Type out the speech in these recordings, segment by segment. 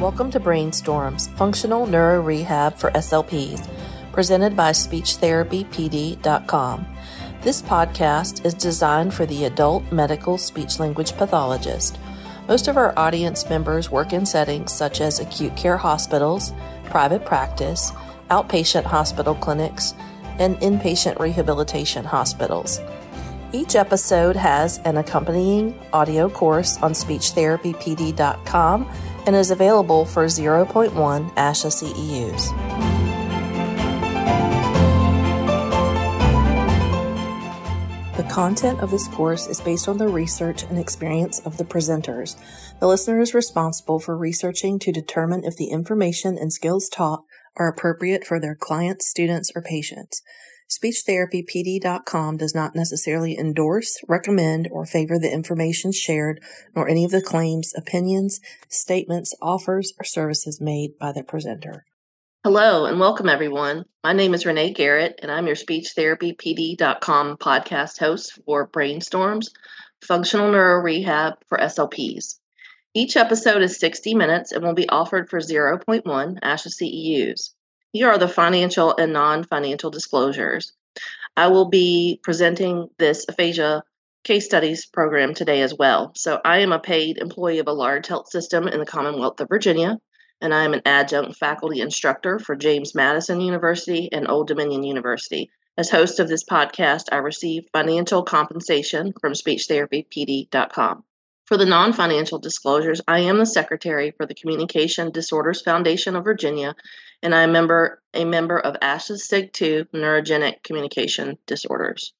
Welcome to Brainstorms, Functional Neuro Rehab for SLPs, presented by SpeechTherapyPD.com. This podcast is designed for the adult medical speech language pathologist. Most of our audience members work in settings such as acute care hospitals, private practice, outpatient hospital clinics, and inpatient rehabilitation hospitals. Each episode has an accompanying audio course on SpeechTherapyPD.com and is available for 0.1 ASHA CEUs. The content of this course is based on the research and experience of the presenters. The listener is responsible for researching to determine if the information and skills taught are appropriate for their clients, students, or patients. SpeechTherapyPD.com does not necessarily endorse, recommend, or favor the information shared, nor any of the claims, opinions, statements, offers, or services made by the presenter. Hello and welcome, everyone. My name is Renee Garrett, and I'm your SpeechTherapyPD.com podcast host for Brainstorms Functional Neuro Rehab for SLPs. Each episode is 60 minutes and will be offered for 0.1 ASHA CEUs. Here are the financial and non financial disclosures. I will be presenting this aphasia case studies program today as well. So, I am a paid employee of a large health system in the Commonwealth of Virginia, and I am an adjunct faculty instructor for James Madison University and Old Dominion University. As host of this podcast, I receive financial compensation from SpeechTherapyPD.com. For the non financial disclosures, I am the secretary for the Communication Disorders Foundation of Virginia, and I am member, a member of ASHA SIG 2 Neurogenic Communication Disorders.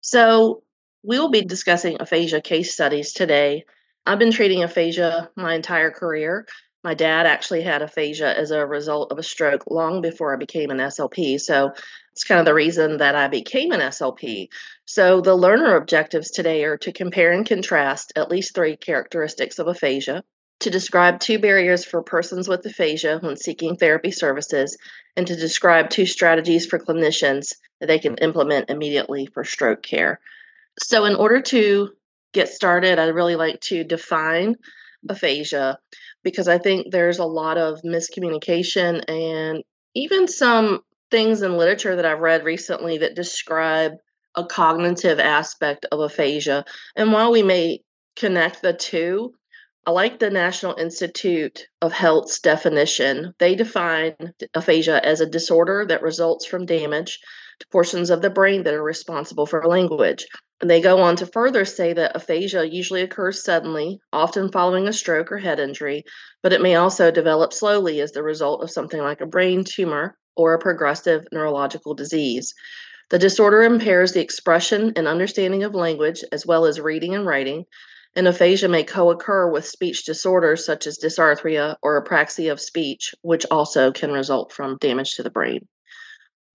So, we will be discussing aphasia case studies today. I've been treating aphasia my entire career. My dad actually had aphasia as a result of a stroke long before I became an SLP. So it's kind of the reason that I became an SLP. So the learner objectives today are to compare and contrast at least three characteristics of aphasia, to describe two barriers for persons with aphasia when seeking therapy services, and to describe two strategies for clinicians that they can implement immediately for stroke care. So, in order to get started, I'd really like to define aphasia because I think there's a lot of miscommunication and even some things in literature that I've read recently that describe a cognitive aspect of aphasia. And while we may connect the two, I like the National Institute of Health's definition. They define aphasia as a disorder that results from damage to portions of the brain that are responsible for language. And they go on to further say that aphasia usually occurs suddenly, often following a stroke or head injury, but it may also develop slowly as the result of something like a brain tumor or a progressive neurological disease. The disorder impairs the expression and understanding of language as well as reading and writing, and aphasia may co occur with speech disorders such as dysarthria or apraxia of speech, which also can result from damage to the brain.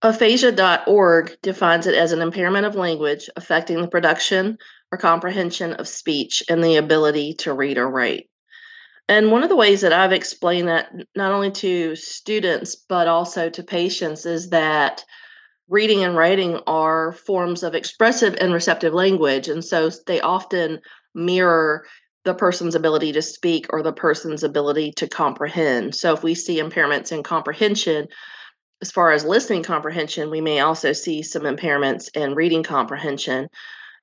Aphasia.org defines it as an impairment of language affecting the production or comprehension of speech and the ability to read or write. And one of the ways that I've explained that not only to students but also to patients is that reading and writing are forms of expressive and receptive language. And so they often mirror the person's ability to speak or the person's ability to comprehend. So if we see impairments in comprehension, as far as listening comprehension, we may also see some impairments in reading comprehension.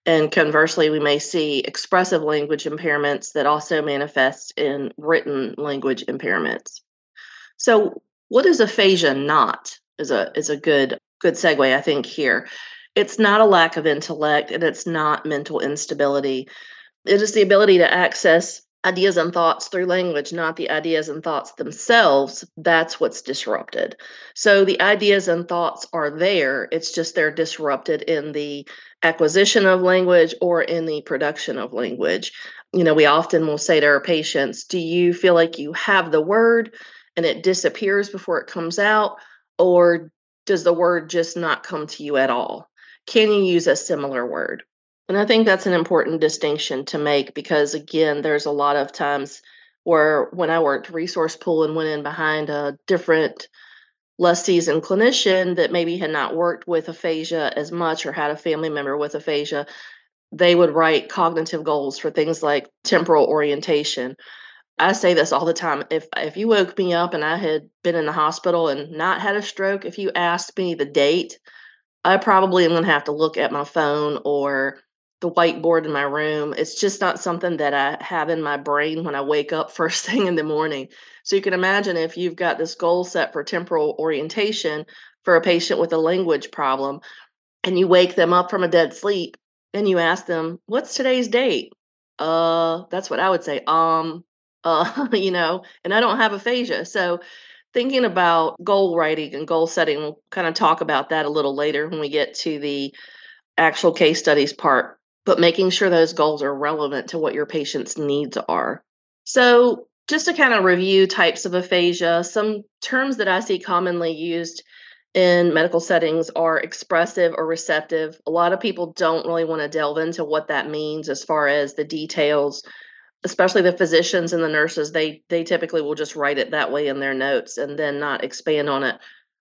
And conversely, we may see expressive language impairments that also manifest in written language impairments. So, what is aphasia not? Is a is a good good segue, I think, here. It's not a lack of intellect and it's not mental instability. It is the ability to access ideas and thoughts through language, not the ideas and thoughts themselves, that's what's disrupted. So the ideas and thoughts are there, it's just they're disrupted in the acquisition of language or in the production of language. You know, we often will say to our patients, Do you feel like you have the word and it disappears before it comes out? Or does the word just not come to you at all? Can you use a similar word? And I think that's an important distinction to make because, again, there's a lot of times where when I worked resource pool and went in behind a different, less seasoned clinician that maybe had not worked with aphasia as much or had a family member with aphasia, they would write cognitive goals for things like temporal orientation. I say this all the time. If if you woke me up and I had been in the hospital and not had a stroke, if you asked me the date, I probably am going to have to look at my phone or the whiteboard in my room. It's just not something that I have in my brain when I wake up first thing in the morning. So you can imagine if you've got this goal set for temporal orientation for a patient with a language problem and you wake them up from a dead sleep and you ask them, "What's today's date?" Uh, that's what I would say. Um, uh, you know, and I don't have aphasia. So thinking about goal writing and goal setting, we'll kind of talk about that a little later when we get to the actual case studies part but making sure those goals are relevant to what your patient's needs are. So, just to kind of review types of aphasia, some terms that I see commonly used in medical settings are expressive or receptive. A lot of people don't really want to delve into what that means as far as the details, especially the physicians and the nurses. They they typically will just write it that way in their notes and then not expand on it.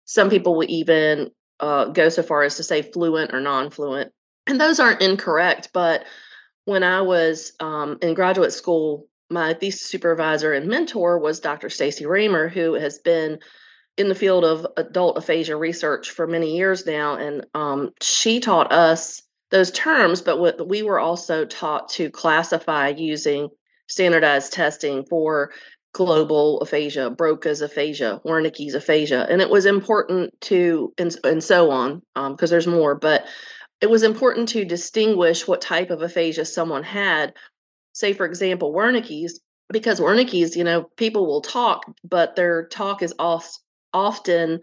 Some people will even uh, go so far as to say fluent or non-fluent and those aren't incorrect but when i was um, in graduate school my thesis supervisor and mentor was dr stacy raymer who has been in the field of adult aphasia research for many years now and um, she taught us those terms but what we were also taught to classify using standardized testing for global aphasia, Broca's aphasia, Wernicke's aphasia, and it was important to and, and so on because um, there's more. But it was important to distinguish what type of aphasia someone had. Say, for example, Wernicke's, because Wernicke's, you know, people will talk, but their talk is off, often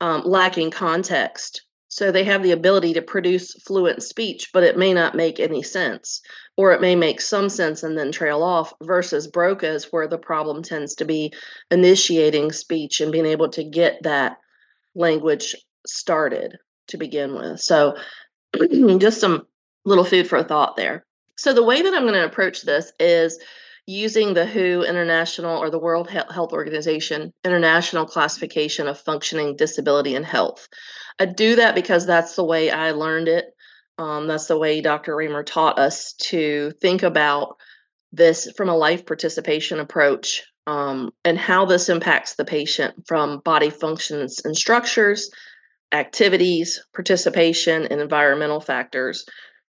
um, lacking context. So they have the ability to produce fluent speech, but it may not make any sense, or it may make some sense and then trail off, versus Broca's, where the problem tends to be initiating speech and being able to get that language started to begin with. So just some little food for thought there. So, the way that I'm going to approach this is using the WHO International or the World Health Organization International Classification of Functioning Disability and Health. I do that because that's the way I learned it. Um, that's the way Dr. Raymer taught us to think about this from a life participation approach um, and how this impacts the patient from body functions and structures activities, participation, and environmental factors.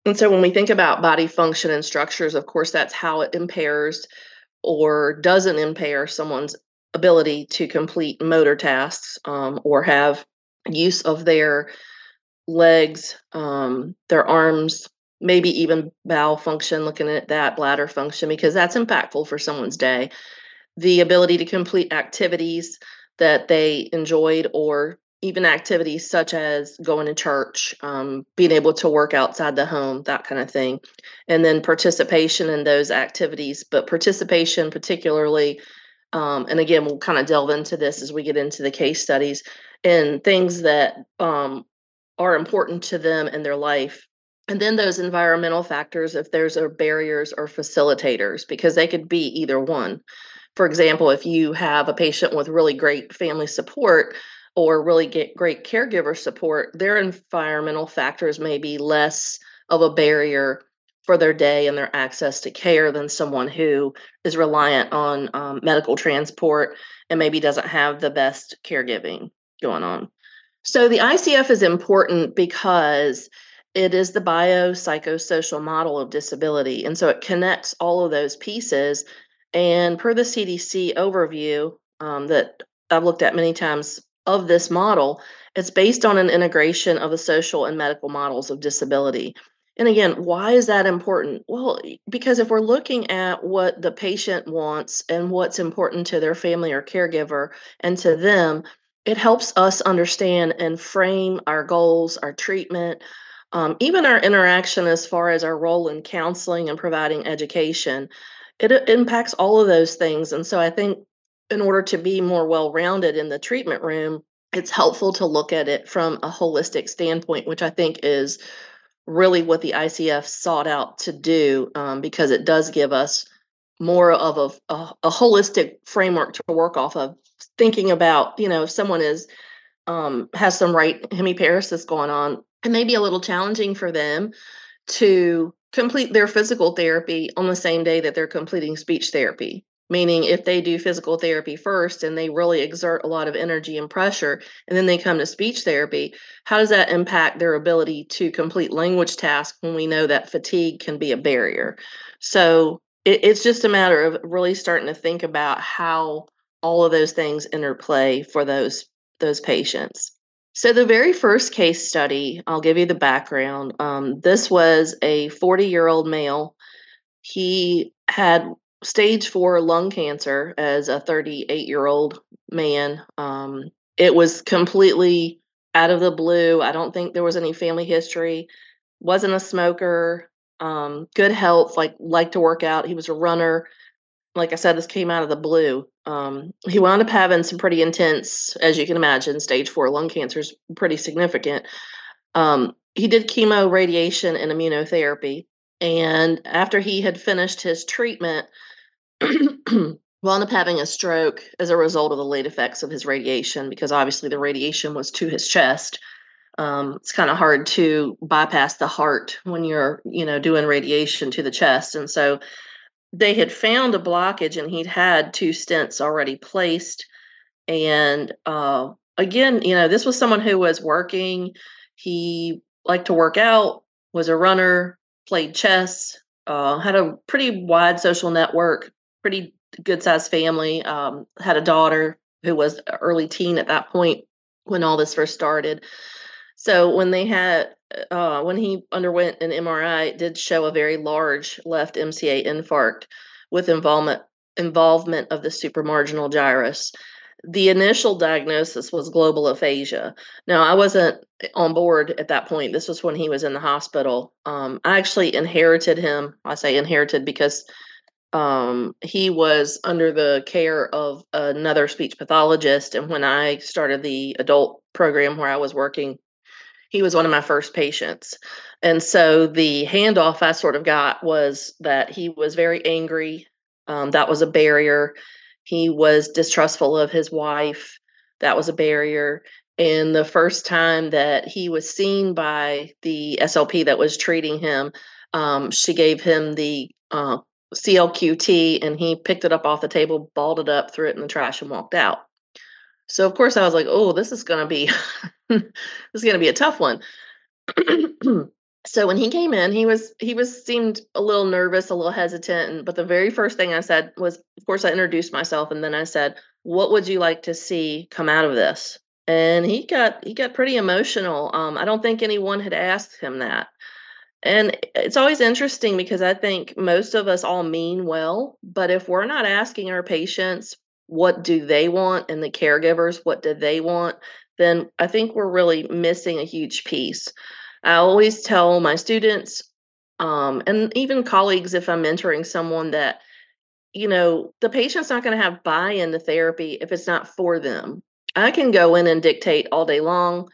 And so when we think about body function and structures, of course, that's how it impairs or doesn't impair someone's ability to complete motor tasks um, or have use of their legs, um, their arms, maybe even bowel function, looking at that, bladder function, because that's impactful for someone's day. The ability to complete activities that they enjoyed or even activities such as going to church, um, being able to work outside the home, that kind of thing. And then participation in those activities, but participation particularly, um, and again, we'll kind of delve into this as we get into the case studies and things that um, are important to them in their life. And then those environmental factors, if there's a barriers or facilitators, because they could be either one. For example, if you have a patient with really great family support, or really get great caregiver support, their environmental factors may be less of a barrier for their day and their access to care than someone who is reliant on um, medical transport and maybe doesn't have the best caregiving going on. So the ICF is important because it is the biopsychosocial model of disability. And so it connects all of those pieces. And per the CDC overview um, that I've looked at many times of this model, it's based on an integration of the social and medical models of disability. And again, why is that important? Well, because if we're looking at what the patient wants and what's important to their family or caregiver and to them, it helps us understand and frame our goals, our treatment, um, even our interaction as far as our role in counseling and providing education. It, it impacts all of those things. And so I think in order to be more well rounded in the treatment room, it's helpful to look at it from a holistic standpoint, which I think is really what the ICF sought out to do um, because it does give us more of a, a, a, holistic framework to work off of. Thinking about, you know, if someone is um, has some right hemiparesis going on, it may be a little challenging for them to complete their physical therapy on the same day that they're completing speech therapy meaning if they do physical therapy first and they really exert a lot of energy and pressure and then they come to speech therapy how does that impact their ability to complete language tasks when we know that fatigue can be a barrier? So it, it's just a matter of really starting to think about how all of those things interplay for those those patients. So the very first case study i'll give you the background um, this was a 40 year old male. He had stage four lung cancer as a 38 year old man. Um, it was completely out of the blue. I don't think there was any family history. Wasn't a smoker. Um, good health. Like liked to work out. He was a runner. Like I said, this came out of the blue. Um, he wound up having some pretty intense, as you can imagine, stage four lung cancer is pretty significant. Um, he did chemo, radiation, and immunotherapy. And after he had finished his treatment, wound up having a stroke as a result of the late effects of his radiation because obviously the radiation was to his chest. Um, it's kind of hard to bypass the heart when you're, you know, doing radiation to the chest. And so they had found a blockage and he'd had two stents already placed. And uh, again, you know, this was someone who was working. He liked to work out, was a runner, played chess, uh, had a pretty wide social network, pretty good sized family. Um, had a daughter who was early teen at that point when all this first started. So when they had uh, when he underwent an MRI, it did show a very large left MCA infarct with involvement involvement of the supramarginal gyrus. The initial diagnosis was global aphasia. Now, I wasn't on board at that point. This was when he was in the hospital. Um, I actually inherited him. I say inherited because um, he was under the care of another speech pathologist. And when I started the adult program where I was working, he was one of my first patients. And so the handoff I sort of got was that he was very angry. Um, that was a barrier. He was distrustful of his wife. That was a barrier. And the first time that he was seen by the SLP that was treating him, um, she gave him the uh, CLQT and he picked it up off the table, balled it up, threw it in the trash, and walked out. So of course I was like, "Oh, this is to be this is to be a tough one." so when he came in, he was he was seemed a little nervous, a little hesitant, but the very first thing I said was, of course, I introduced myself and then I said, "What would you like to see come out of this?" And he got he got pretty emotional. Um, I don't think anyone had asked him that. And it's always interesting because I think most of us all mean well, but if we're not asking our patients what do they want and the caregivers what do they want, then I think we're really missing a huge piece. I always tell my students um, and even colleagues if I'm mentoring someone that you know the patient's not going to have buy-in to therapy if it's not for them. I can go in and dictate all day long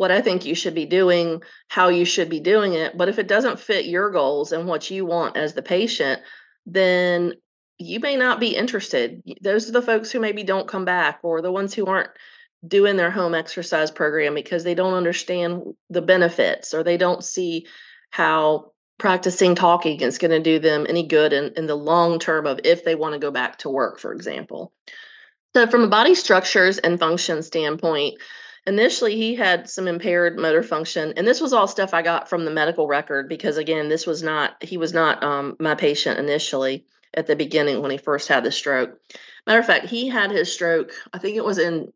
what I think you should be doing, how you should be doing it. But if it doesn't fit your goals and what you want as the patient, then you may not be interested. Those are the folks who maybe don't come back or the ones who aren't doing their home exercise program because they don't understand the benefits or they don't see how practicing talking is going to do them any good in, in the long term of if they want to go back to work, for example. So, from a body structures and function standpoint, initially he had some impaired motor function and this was all stuff i got from the medical record because again this was not he was not um, my patient initially at the beginning when he first had the stroke. Matter of fact he had his stroke i think it was in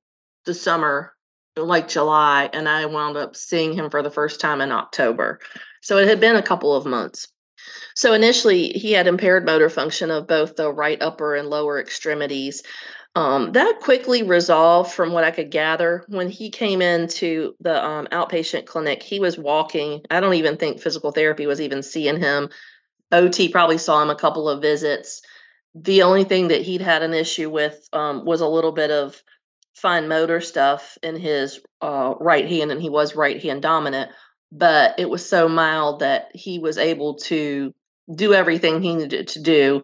the summer like july and i wound up seeing him for the first time in october. So it had been a couple of months. So initially he had impaired motor function of both the right upper and lower extremities um, that quickly resolved from what I could gather. When he came into the um, outpatient clinic, he was walking. I don't even think physical therapy was even seeing him. OT probably saw him a couple of visits. The only thing that he'd had an issue with um, was a little bit of fine motor stuff in his uh, right hand, and he was right hand dominant, but it was so mild that he was able to do everything he needed to do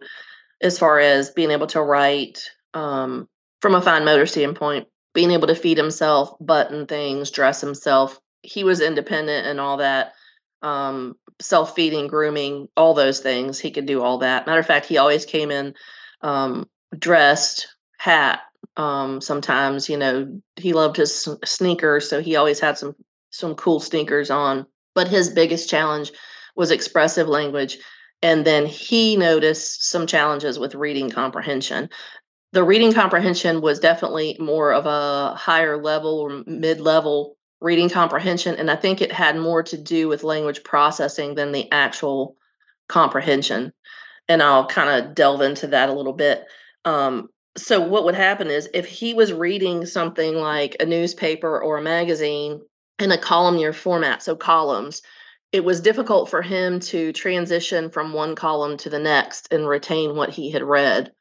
as far as being able to write, um, from a fine motor standpoint, being able to feed himself, button things, dress himself. He was independent and all that. Um, self feeding, grooming, all those things. He could do all that. Matter of fact, he always came in um, dressed, hat. Um, sometimes, you know, he loved his sneakers, so he always had some some cool sneakers on. But his biggest challenge was expressive language. And then he noticed some challenges with reading comprehension. The reading comprehension was definitely more of a higher level or mid level reading comprehension. And I think it had more to do with language processing than the actual comprehension. And I'll kind of delve into that a little bit. Um, so, what would happen is if he was reading something like a newspaper or a magazine in a columnar format, so columns, it was difficult for him to transition from one column to the next and retain what he had read.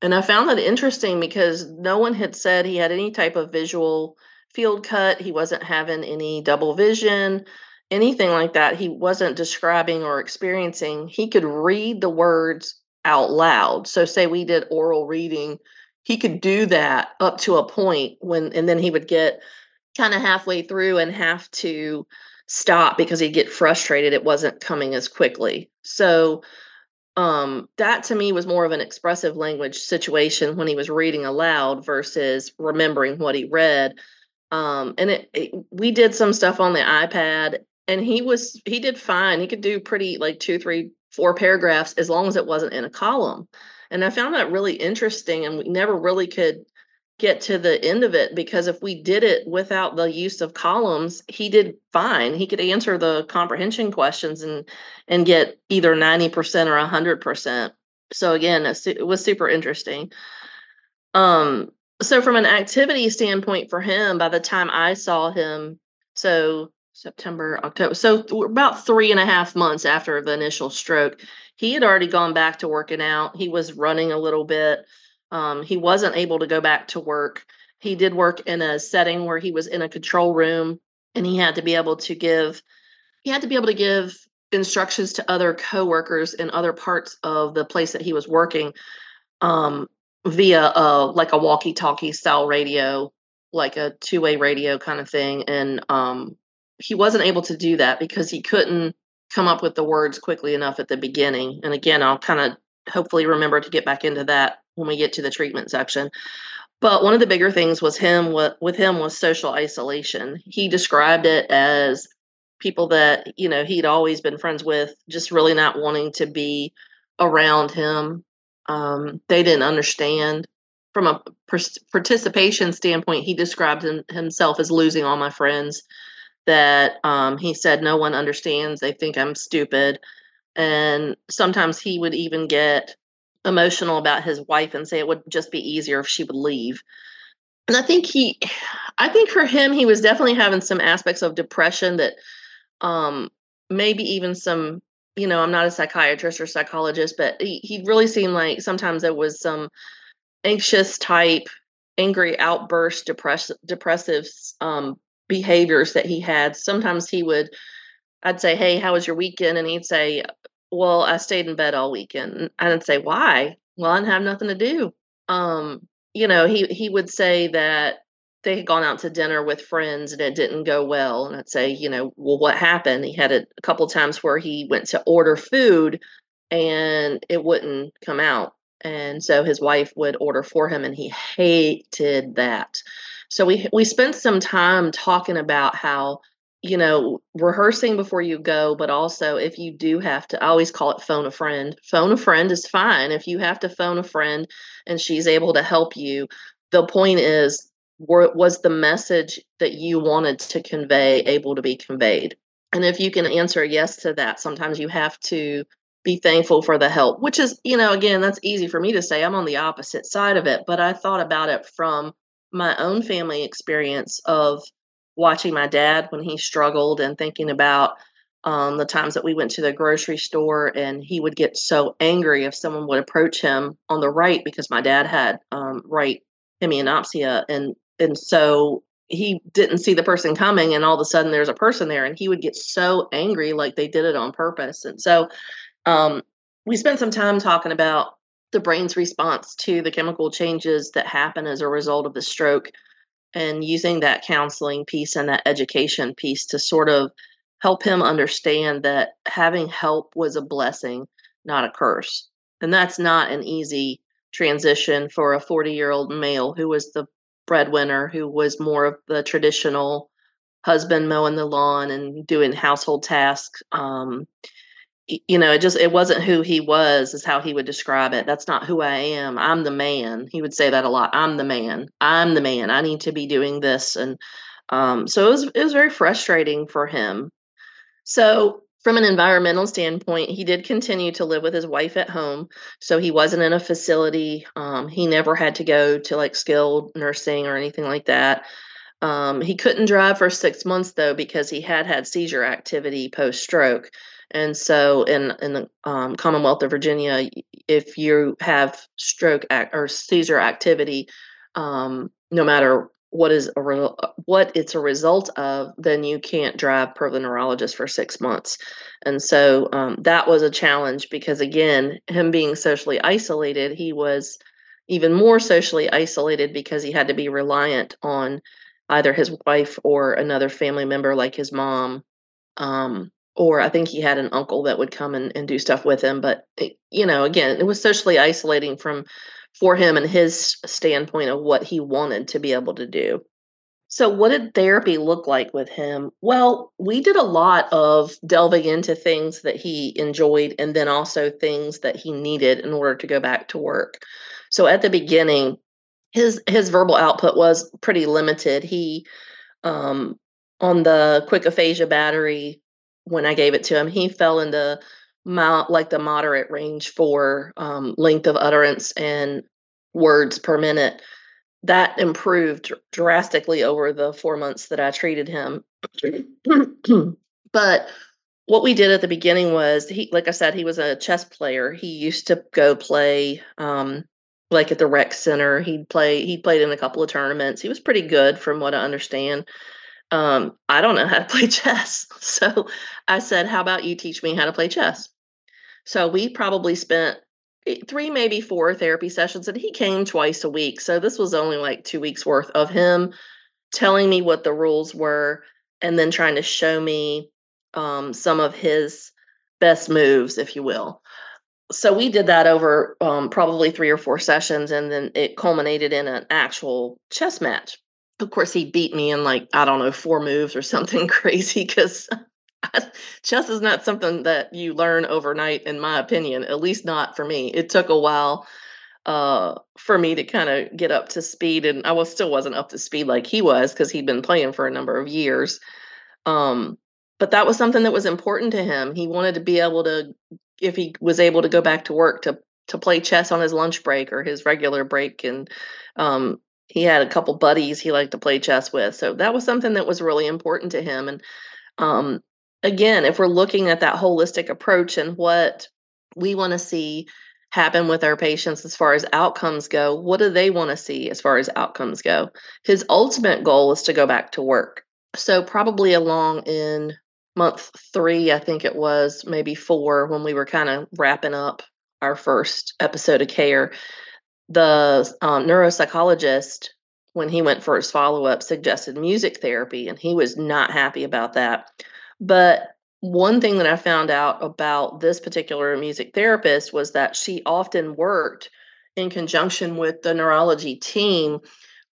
And I found that interesting because no one had said he had any type of visual field cut. He wasn't having any double vision, anything like that. He wasn't describing or experiencing. He could read the words out loud. So, say we did oral reading, he could do that up to a point when, and then he would get kind of halfway through and have to stop because he'd get frustrated it wasn't coming as quickly. So, um, that to me was more of an expressive language situation when he was reading aloud versus remembering what he read. Um, and it, it, we did some stuff on the iPad, and he was he did fine. He could do pretty like two, three, four paragraphs as long as it wasn't in a column. And I found that really interesting, and we never really could get to the end of it because if we did it without the use of columns he did fine. He could answer the comprehension questions and and get either 90% or 100% so again it was super interesting. Um so from an activity standpoint for him by the time i saw him so september october so about three and a half months after the initial stroke he had already gone back to working out. He was running a little bit um, he wasn't able to go back to work. He did work in a setting where he was in a control room and he had to be able to give he had to be able to give instructions to other coworkers in other parts of the place that he was working um, via a like a walkie-talkie style radio, like a two-way radio kind of thing. And um, he wasn't able to do that because he couldn't come up with the words quickly enough at the beginning. And again, I'll kind of hopefully remember to get back into that when we get to the treatment section. But one of the bigger things was him with him was social isolation. He described it as people that, you know, he'd always been friends with just really not wanting to be around him. Um, they didn't understand. From a participation standpoint, he described him, himself as losing all my friends. That um, he said, no one understands. They think I'm stupid. And sometimes he would even get emotional about his wife and say it would just be easier if she would leave. And I think he I think for him he was definitely having some aspects of depression that um maybe even some you know, I'm not a psychiatrist or psychologist, but he, he really seemed like sometimes there was some anxious type, angry outburst, depress, depressive um, behaviors that he had. Sometimes he would, I'd say, Hey, how was your weekend? And he'd say, well, I stayed in bed all weekend. I didn't say, why? Well, I didn't have nothing to do. Um, you know, he he would say that they had gone out to dinner with friends and it didn't go well. And I'd say, you know, well, what happened? He had a, a couple times where he went to order food and it wouldn't come out. And so his wife would order for him and he hated that. So we we spent some time talking about how you know, rehearsing before you go, but also if you do have to, I always call it phone a friend. Phone a friend is fine. If you have to phone a friend and she's able to help you, the point is, was the message that you wanted to convey able to be conveyed? And if you can answer yes to that, sometimes you have to be thankful for the help, which is, you know, again, that's easy for me to say. I'm on the opposite side of it, but I thought about it from my own family experience of watching my dad when he struggled and thinking about um, the times that we went to the grocery store and he would get so angry if someone would approach him on the right because my dad had um, right hemianopsia and and so he didn't see the person coming and all of a sudden there's a person there and he would get so angry like they did it on purpose. And so um, we spent some time talking about the brain's response to the chemical changes that happen as a result of the stroke and using that counseling piece and that education piece to sort of help him understand that having help was a blessing, not a curse. And that's not an easy transition for a 40 year old male who was the breadwinner, who was more of the traditional husband mowing the lawn and doing household tasks. Um, you know, it just it wasn't who he was, is how he would describe it. That's not who I am. I'm the man. He would say that a lot. I'm the man. I'm the man. I need to be doing this, and um, so it was it was very frustrating for him. So from an environmental standpoint, he did continue to live with his wife at home. So he wasn't in a facility. Um, he never had to go to like skilled nursing or anything like that. Um, he couldn't drive for six months though because he had had seizure activity post stroke. And so, in in the um, Commonwealth of Virginia, if you have stroke act or seizure activity, um, no matter what is a re- what it's a result of, then you can't drive per the neurologist for six months. And so um, that was a challenge because again, him being socially isolated, he was even more socially isolated because he had to be reliant on either his wife or another family member like his mom um, or I think he had an uncle that would come and, and do stuff with him. But you know, again, it was socially isolating from for him and his standpoint of what he wanted to be able to do. So, what did therapy look like with him? Well, we did a lot of delving into things that he enjoyed and then also things that he needed in order to go back to work. So, at the beginning, his his verbal output was pretty limited. He um on the quick aphasia battery when I gave it to him, he fell into mild, like the moderate range for um, length of utterance and words per minute. That improved drastically over the four months that I treated him. but what we did at the beginning was he, like I said, he was a chess player. He used to go play um, like at the rec center. He'd play. He played in a couple of tournaments. He was pretty good, from what I understand um, I don't know how to play chess. So I said, How about you teach me how to play chess? So we probably spent eh, three, maybe four therapy sessions, and he came twice a week. So this was only like two weeks worth of him telling me what the rules were and then trying to show me um, some of his best moves, if you will. So we did that over um, probably three or four sessions, and then it culminated in an actual chess match of course he beat me in like i don't know four moves or something crazy because chess is not something that you learn overnight in my opinion at least not for me. It took a while uh, for me to kind of get up to speed and i was still wasn't up to speed like he was because he'd been playing for a number of years um, but that was something that was important to him. He wanted to be able to if he was able to go back to work to to play chess on his lunch break or his regular break and um, he had a couple buddies he liked to play chess with. So that was something that was really important to him. And um, again, if we're looking at that holistic approach and what we want to see happen with our patients as far as outcomes go, what do they want to see as far as outcomes go? His ultimate goal is to go back to work. So probably along in month three, I think it was, maybe four, when we were kind of wrapping up our first episode of care the um, neuropsychologist when he went for his follow-up suggested music therapy and he was not happy about that. But one thing that i found out about this particular music therapist was that she often worked in conjunction with the neurology team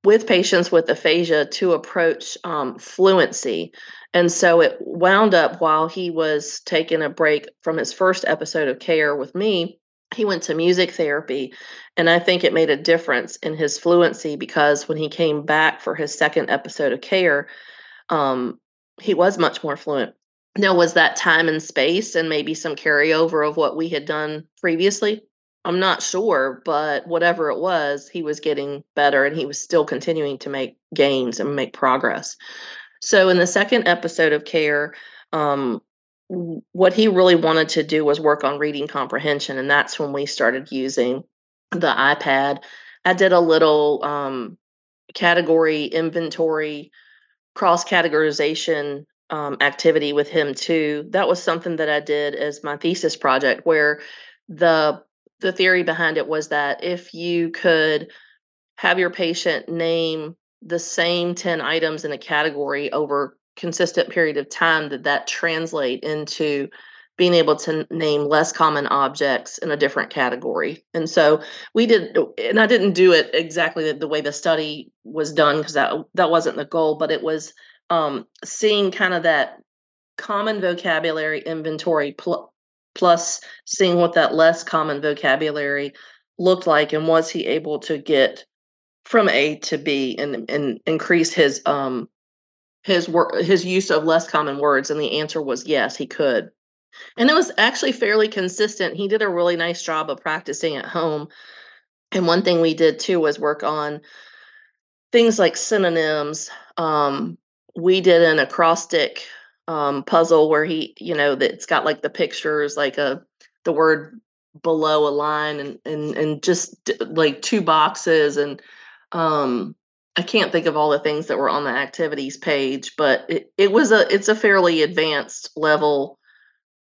with patients with aphasia to approach um, fluency. And so it wound up while he was taking a break from his first episode of care with me he went to music therapy and i think it made a difference in his fluency because when he came back for his second episode of care um, he was much more fluent. Now was that time and space and maybe some carryover of what we had done previously? I'm not sure but whatever it was he was getting better and he was still continuing to make gains and make progress. So in the second episode of care um, what he really wanted to do was work on reading comprehension and that's when we started using the ipad. I did a little um, category inventory cross categorization um, activity with him too. That was something that i did as my thesis project where the the theory behind it was that if you could have your patient name the same 10 items in a category over consistent period of time that that translate into being able to name less common objects in a different category. And so we did, and I didn't do it exactly the, the way the study was done because that that wasn't the goal, but it was um, seeing kind of that common vocabulary inventory pl- plus seeing what that less common vocabulary looked like and was he able to get from A to B and and increase his um his work his use of less common words and the answer was yes he could. And it was actually fairly consistent he did a really nice job of practicing at home. And one thing we did too was work on things like synonyms um we did an acrostic um, puzzle where he, you know, that's got like the pictures, like a the word below a line, and and and just like two boxes, and um, I can't think of all the things that were on the activities page, but it, it was a it's a fairly advanced level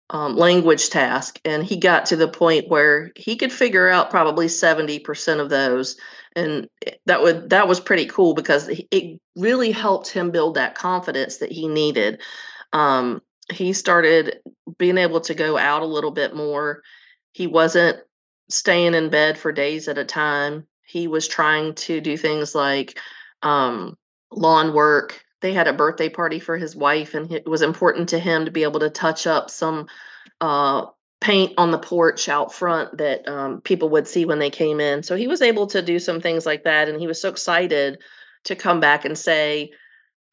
um, language task, and he got to the point where he could figure out probably seventy percent of those, and that would that was pretty cool because it really helped him build that confidence that he needed um, he started being able to go out a little bit more. He wasn't staying in bed for days at a time. He was trying to do things like um, lawn work. They had a birthday party for his wife, and it was important to him to be able to touch up some uh, paint on the porch out front that um, people would see when they came in. So he was able to do some things like that, and he was so excited to come back and say,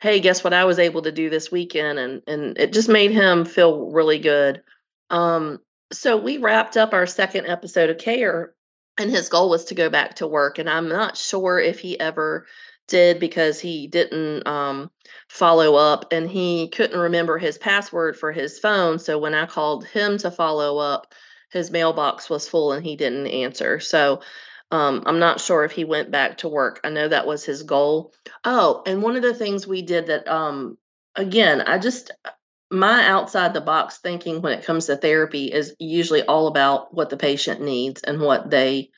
hey, guess what I was able to do this weekend? And and it just made him feel really good. Um, so we wrapped up our second episode of Care, and his goal was to go back to work. And I'm not sure if he ever did because he didn't um, follow up and he couldn't remember his password for his phone. So when I called him to follow up, his mailbox was full and he didn't answer. So um, I'm not sure if he went back to work. I know that was his goal. Oh, and one of the things we did that, um, again, I just, uh, my outside the box thinking when it comes to therapy is usually all about what the patient needs and what they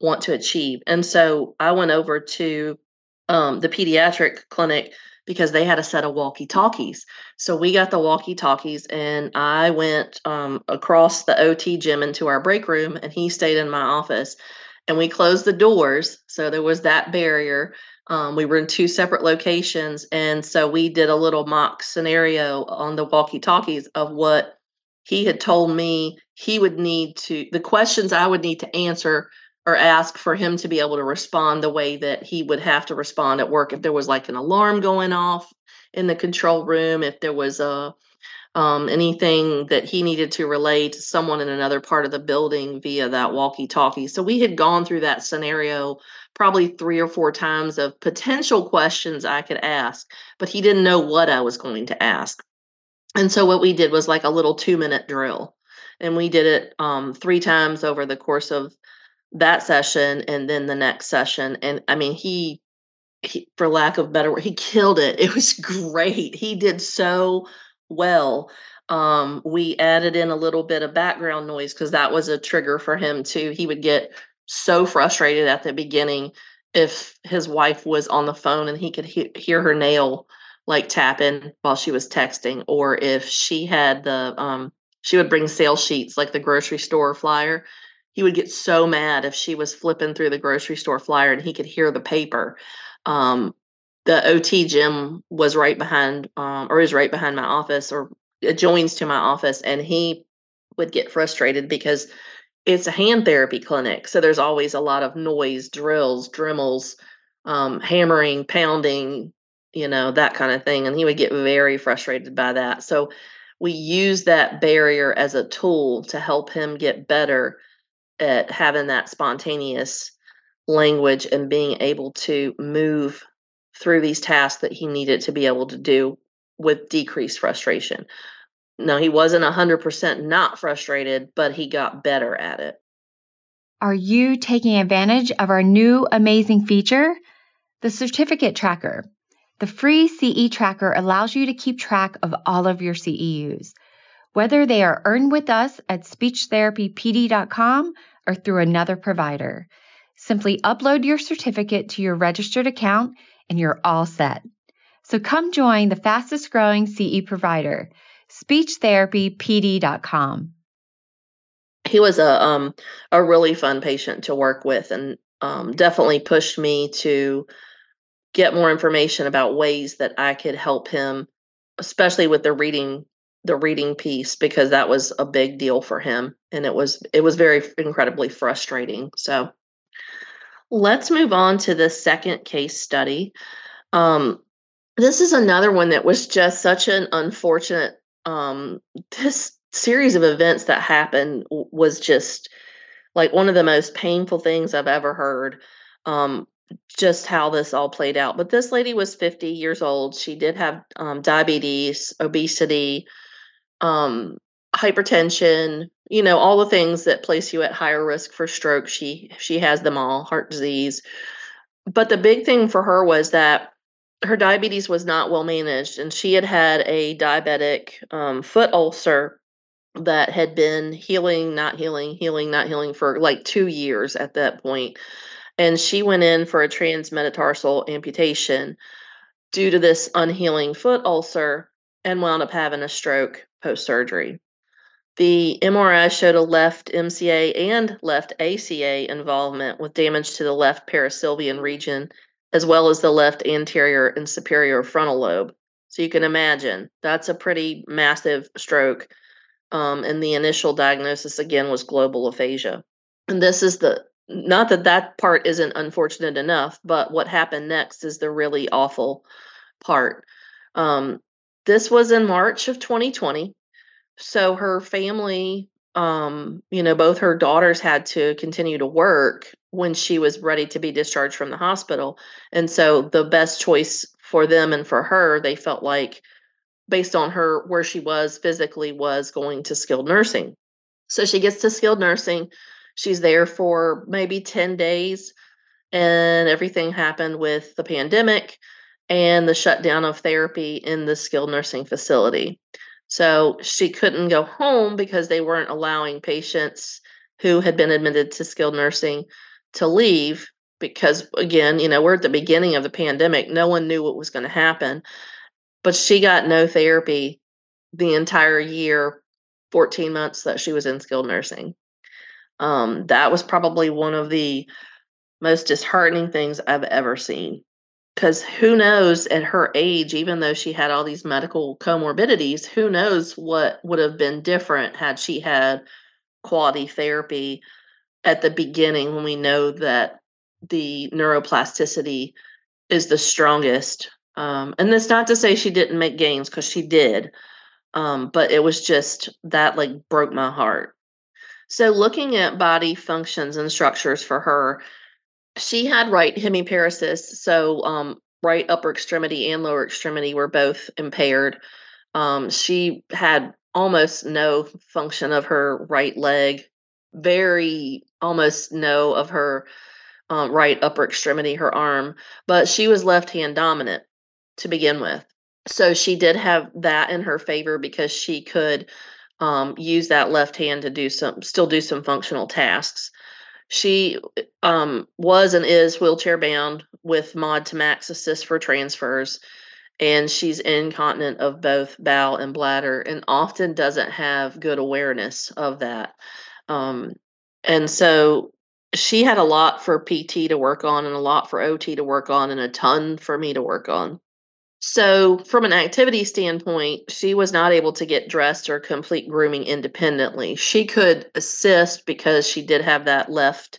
want to achieve. And so I went over to um, the pediatric clinic because they had a set of walkie talkies. So we got the walkie talkies, and I went um, across the OT gym into our break room, and he stayed in my office and we closed the doors. So there was that barrier. Um, we were in two separate locations. And so we did a little mock scenario on the walkie talkies of what he had told me he would need to, the questions I would need to answer or ask for him to be able to respond the way that he would have to respond at work if there was like an alarm going off in the control room, if there was a, um, anything that he needed to relay to someone in another part of the building via that walkie talkie. So we had gone through that scenario probably three or four times of potential questions I could ask, but he didn't know what I was going to ask. And so what we did was like a little two minute drill. And we did it um, three times over the course of that session and then the next session. And I mean, he, he for lack of better word, he killed it. It was great. He did so well. Um, we added in a little bit of background noise because that was a trigger for him too. He would get so frustrated at the beginning if his wife was on the phone and he could he- hear her nail like tapping while she was texting, or if she had the um, she would bring sales sheets like the grocery store flyer. He would get so mad if she was flipping through the grocery store flyer and he could hear the paper. Um, the OT gym was right behind, um, or is right behind my office, or adjoins to my office, and he would get frustrated because it's a hand therapy clinic, so there's always a lot of noise, drills, Dremels, um, hammering, pounding, you know, that kind of thing, and he would get very frustrated by that. So we use that barrier as a tool to help him get better at having that spontaneous language and being able to move through these tasks that he needed to be able to do with decreased frustration. Now, he wasn't 100% not frustrated, but he got better at it. Are you taking advantage of our new amazing feature? The certificate tracker. The free CE tracker allows you to keep track of all of your CEUs, whether they are earned with us at speechtherapypd.com or through another provider. Simply upload your certificate to your registered account and you're all set. So come join the fastest growing CE provider. speechtherapypd.com. He was a um a really fun patient to work with and um, definitely pushed me to get more information about ways that I could help him, especially with the reading the reading piece because that was a big deal for him and it was it was very incredibly frustrating. So let's move on to the second case study. Um, this is another one that was just such an unfortunate um, this series of events that happened was just like one of the most painful things I've ever heard. Um, just how this all played out. But this lady was 50 years old. She did have um, diabetes, obesity, um, hypertension, you know, all the things that place you at higher risk for stroke. She she has them all, heart disease. But the big thing for her was that her diabetes was not well managed, and she had had a diabetic um, foot ulcer that had been healing, not healing, healing, not healing for like two years at that point. point and she went in for a transmetatarsal amputation due to this unhealing foot ulcer and wound up having a stroke post surgery. The MRI showed a left MCA and left ACA involvement with damage to the left perisylvian region, as well as the left anterior and superior frontal lobe. So you can imagine that's a pretty massive stroke. Um, and the initial diagnosis again was global aphasia. And this is the not that that part isn't unfortunate enough, but what happened next is the really awful part. Um, this was in March of 2020. So her family, um, you know, both her daughters had to continue to work when she was ready to be discharged from the hospital. And so the best choice for them and for her, they felt like, based on her where she was physically, was going to skilled nursing. So she gets to skilled nursing She's there for maybe 10 days, and everything happened with the pandemic and the shutdown of therapy in the skilled nursing facility. So she couldn't go home because they weren't allowing patients who had been admitted to skilled nursing to leave because again, you know, we're at the beginning of the pandemic. No one knew what was going to happen. But she got no therapy the entire year, 14 months that she was in skilled nursing. Um, that was probably one of the most disheartening things I've ever seen. Because who knows at her age, even though she had all these medical comorbidities, who knows what would have been different had she had quality therapy at the beginning when we know that the neuroplasticity is the strongest. Um, and that's not to say she didn't make gains because she did. Um, but it was just that like broke my heart so, looking at body functions and structures for her, she had right hemiparesis. So, um, right upper extremity and lower extremity were both impaired. Um, she had almost no function of her right leg, very almost no of her um, right upper extremity, her arm, but she was left hand dominant to begin with. So she did have that in her favor because she could um, use that left hand to do some, still do some functional tasks. She um, was and is wheelchair bound with mod to max assist for transfers, and she's incontinent of both bowel and bladder, and often doesn't have good awareness of that. Um, and so she had a lot for PT to work on, and a lot for OT to work on, and a ton for me to work on. So, from an activity standpoint, she was not able to get dressed or complete grooming independently. She could assist because she did have that left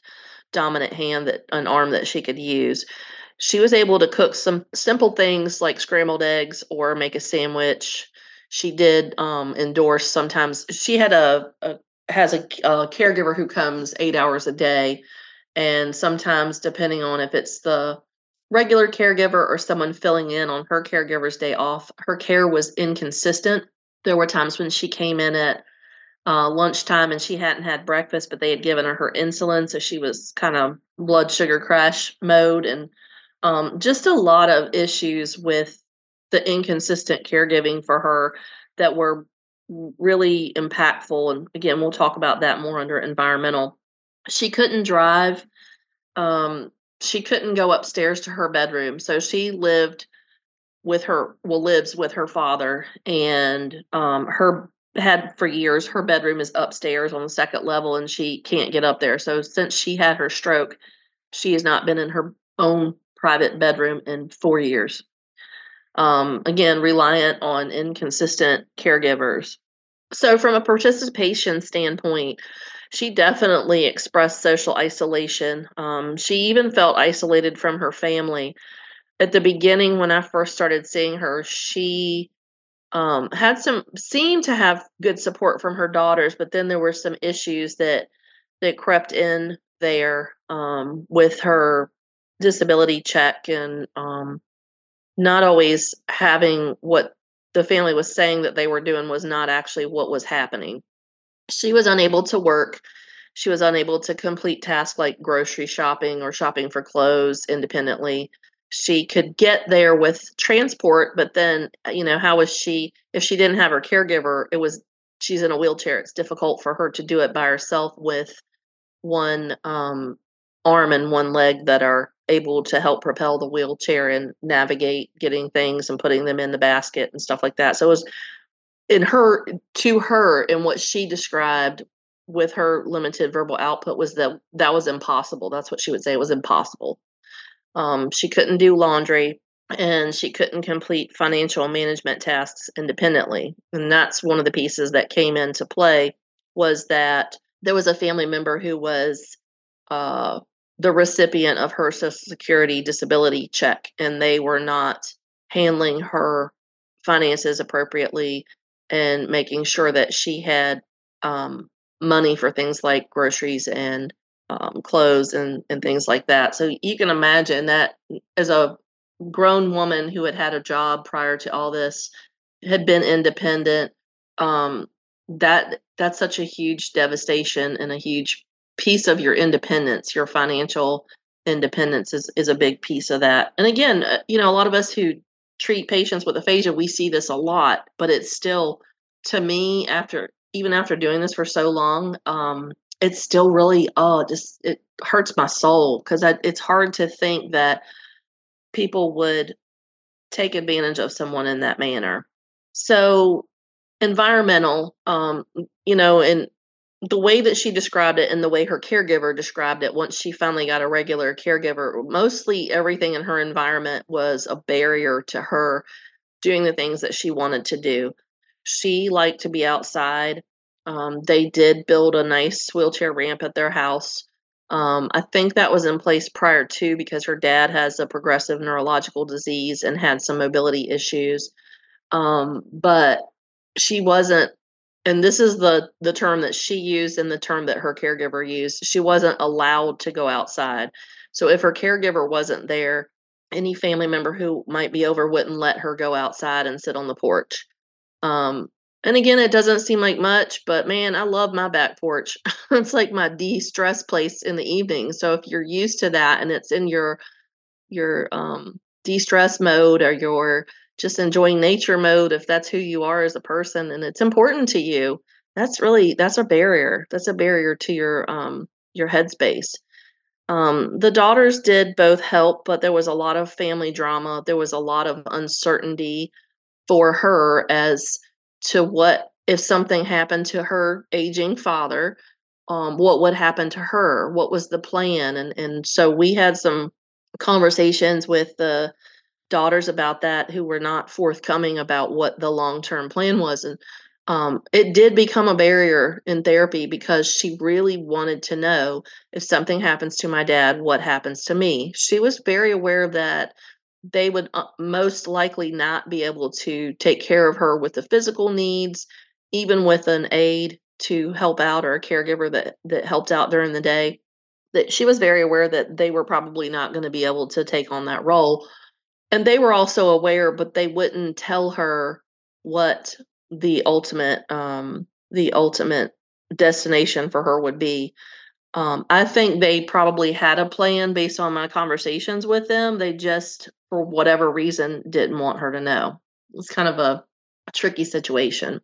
dominant hand that an arm that she could use. She was able to cook some simple things like scrambled eggs or make a sandwich. She did um, endorse sometimes. She had a, a has a, a caregiver who comes eight hours a day, and sometimes depending on if it's the regular caregiver or someone filling in on her caregiver's day off, her care was inconsistent. There were times when she came in at uh, lunchtime and she hadn't had breakfast, but they had given her her insulin, so she was kind of blood sugar crash mode, and um, just a lot of issues with the inconsistent caregiving for her that were really impactful. And again, we'll talk about that more under environmental. She couldn't drive. Um, she couldn't go upstairs to her bedroom. So she lived with her well lives with her father and um her had for years her bedroom is upstairs on the second level and she can't get up there so since she had her stroke she has not been in her own private bedroom in four years um, again reliant on inconsistent caregivers so from a participation standpoint she definitely expressed social isolation um, she even felt isolated from her family at the beginning when I first started seeing her, she um, had some seemed to have good support from her daughters, but then there were some issues that that crept in there um, with her disability check and um, not always having what the family was saying that they were doing was not actually what was happening. She was unable to work. She was unable to complete tasks like grocery shopping or shopping for clothes independently. She could get there with transport but then uh, you know how was she? If she didn't have her caregiver it was she's in a wheelchair. It's difficult for her to do it by herself with one um, arm and one leg that are able to help propel the wheelchair and navigate getting things and putting them in the basket and stuff like that. So it was in her to her and what she described with her limited verbal output was that that was impossible. That's what she would say it was impossible. Um, she couldn't do laundry and she couldn't complete financial management tasks independently. And that's one of the pieces that came into play was that there was a family member who was uh, the recipient of her Social Security disability check, and they were not handling her finances appropriately and making sure that she had um, money for things like groceries and um, clothes and, and things like that. So you can imagine that as a grown woman who had had a job prior to all this, had been independent, um, that that's such a huge devastation and a huge piece of your independence. Your financial independence is is a big piece of that. And again, uh, you know, a lot of us who treat patients with aphasia, we see this a lot, but it's still to me after even after doing this for so long, um, it's still really oh just it hurts my soul because it's hard to think that people would take advantage of someone in that manner. So environmental um you know and the way that she described it and the way her caregiver described it once she finally got a regular caregiver mostly everything in her environment was a barrier to her doing the things that she wanted to do she liked to be outside um, they did build a nice wheelchair ramp at their house. Um, I think that was in place prior to because her dad has a progressive neurological disease and had some mobility issues. Um, but she wasn't, and this is the the term that she used and the term that her caregiver used. She wasn't allowed to go outside. So if her caregiver wasn't there, any family member who might be over wouldn't let her go outside and sit on the porch. Um, and again, it doesn't seem like much, but man, I love my back porch. it's like my de-stress place in the evening. So if you're used to that and it's in your your um de-stress mode or your just enjoying nature mode, if that's who you are as a person and it's important to you, that's really that's a barrier. That's a barrier to your um your headspace. Um, the daughters did both help, but there was a lot of family drama. There was a lot of uncertainty for her as to what if something happened to her aging father um, what would happen to her what was the plan and and so we had some conversations with the daughters about that who were not forthcoming about what the long-term plan was and um, it did become a barrier in therapy because she really wanted to know if something happens to my dad what happens to me she was very aware that they would uh, most likely not be able to take care of her with the physical needs, even with an aide to help out or a caregiver that that helped out during the day. That she was very aware that they were probably not going to be able to take on that role. And they were also aware, but they wouldn't tell her what the ultimate um the ultimate destination for her would be. Um, I think they probably had a plan based on my conversations with them. They just, for whatever reason, didn't want her to know. It's kind of a, tricky situation.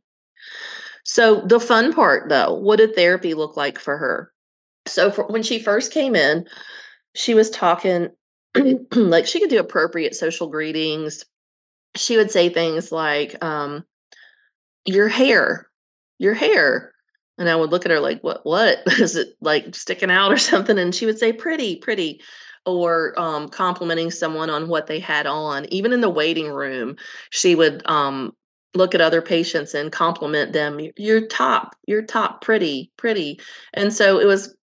So, the fun part though, what did therapy look like for her? So, for, when she first came in, she was talking like she could do appropriate social greetings. she would say things like, um, "Your hair, your hair," and I would look at her like, "What? What is it like sticking out or something?" And she would say, "Pretty, pretty." Or um, complimenting someone on what they had on. Even in the waiting room, she would um, look at other patients and compliment them. You're top, you're top, pretty, pretty. And so it was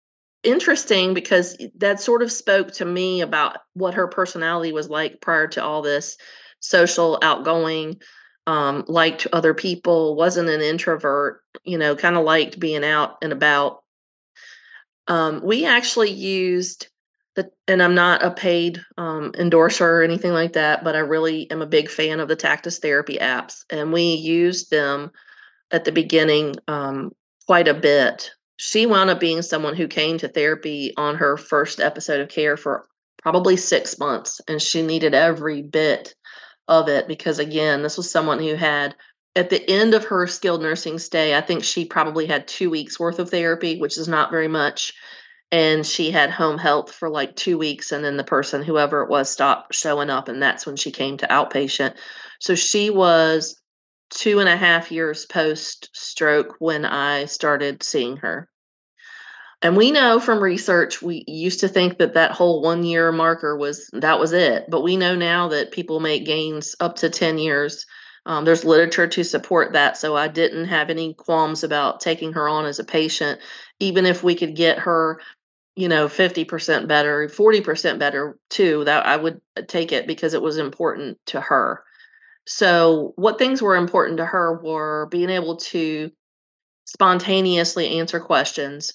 interesting because that sort of spoke to me about what her personality was like prior to all this social outgoing um liked other people wasn't an introvert you know kind of liked being out and about. Um we actually used the and i'm not a paid um endorser or anything like that but i really am a big fan of the tactus therapy apps and we used them at the beginning um quite a bit she wound up being someone who came to therapy on her first episode of care for probably six months, and she needed every bit of it because, again, this was someone who had, at the end of her skilled nursing stay, I think she probably had two weeks worth of therapy, which is not very much. And she had home health for like two weeks, and then the person, whoever it was, stopped showing up, and that's when she came to outpatient. So she was two and a half years post stroke when I started seeing her. And we know from research, we used to think that that whole one year marker was that was it. But we know now that people make gains up to 10 years. Um, there's literature to support that. So I didn't have any qualms about taking her on as a patient, even if we could get her, you know, 50% better, 40% better too, that I would take it because it was important to her. So, what things were important to her were being able to spontaneously answer questions.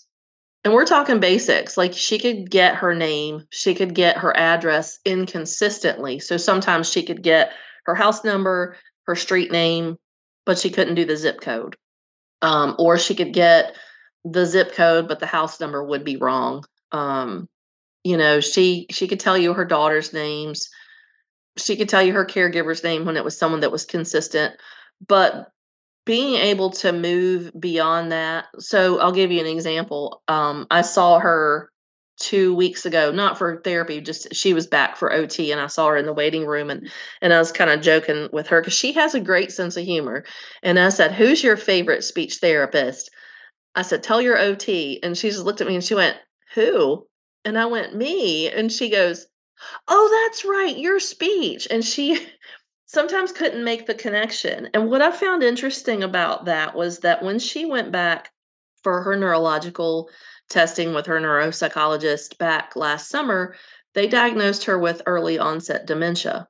And we're talking basics. Like she could get her name, she could get her address inconsistently. So sometimes she could get her house number, her street name, but she couldn't do the zip code. Um, or she could get the zip code, but the house number would be wrong. Um, you know, she she could tell you her daughter's names she could tell you her caregiver's name when it was someone that was consistent but being able to move beyond that so i'll give you an example um, i saw her two weeks ago not for therapy just she was back for ot and i saw her in the waiting room and and i was kind of joking with her because she has a great sense of humor and i said who's your favorite speech therapist? I said tell your ot and she just looked at me and she went who? And i went me and she goes Oh, that's right, your speech. And she sometimes couldn't make the connection. And what I found interesting about that was that when she went back for her neurological testing with her neuropsychologist back last summer, they diagnosed her with early onset dementia.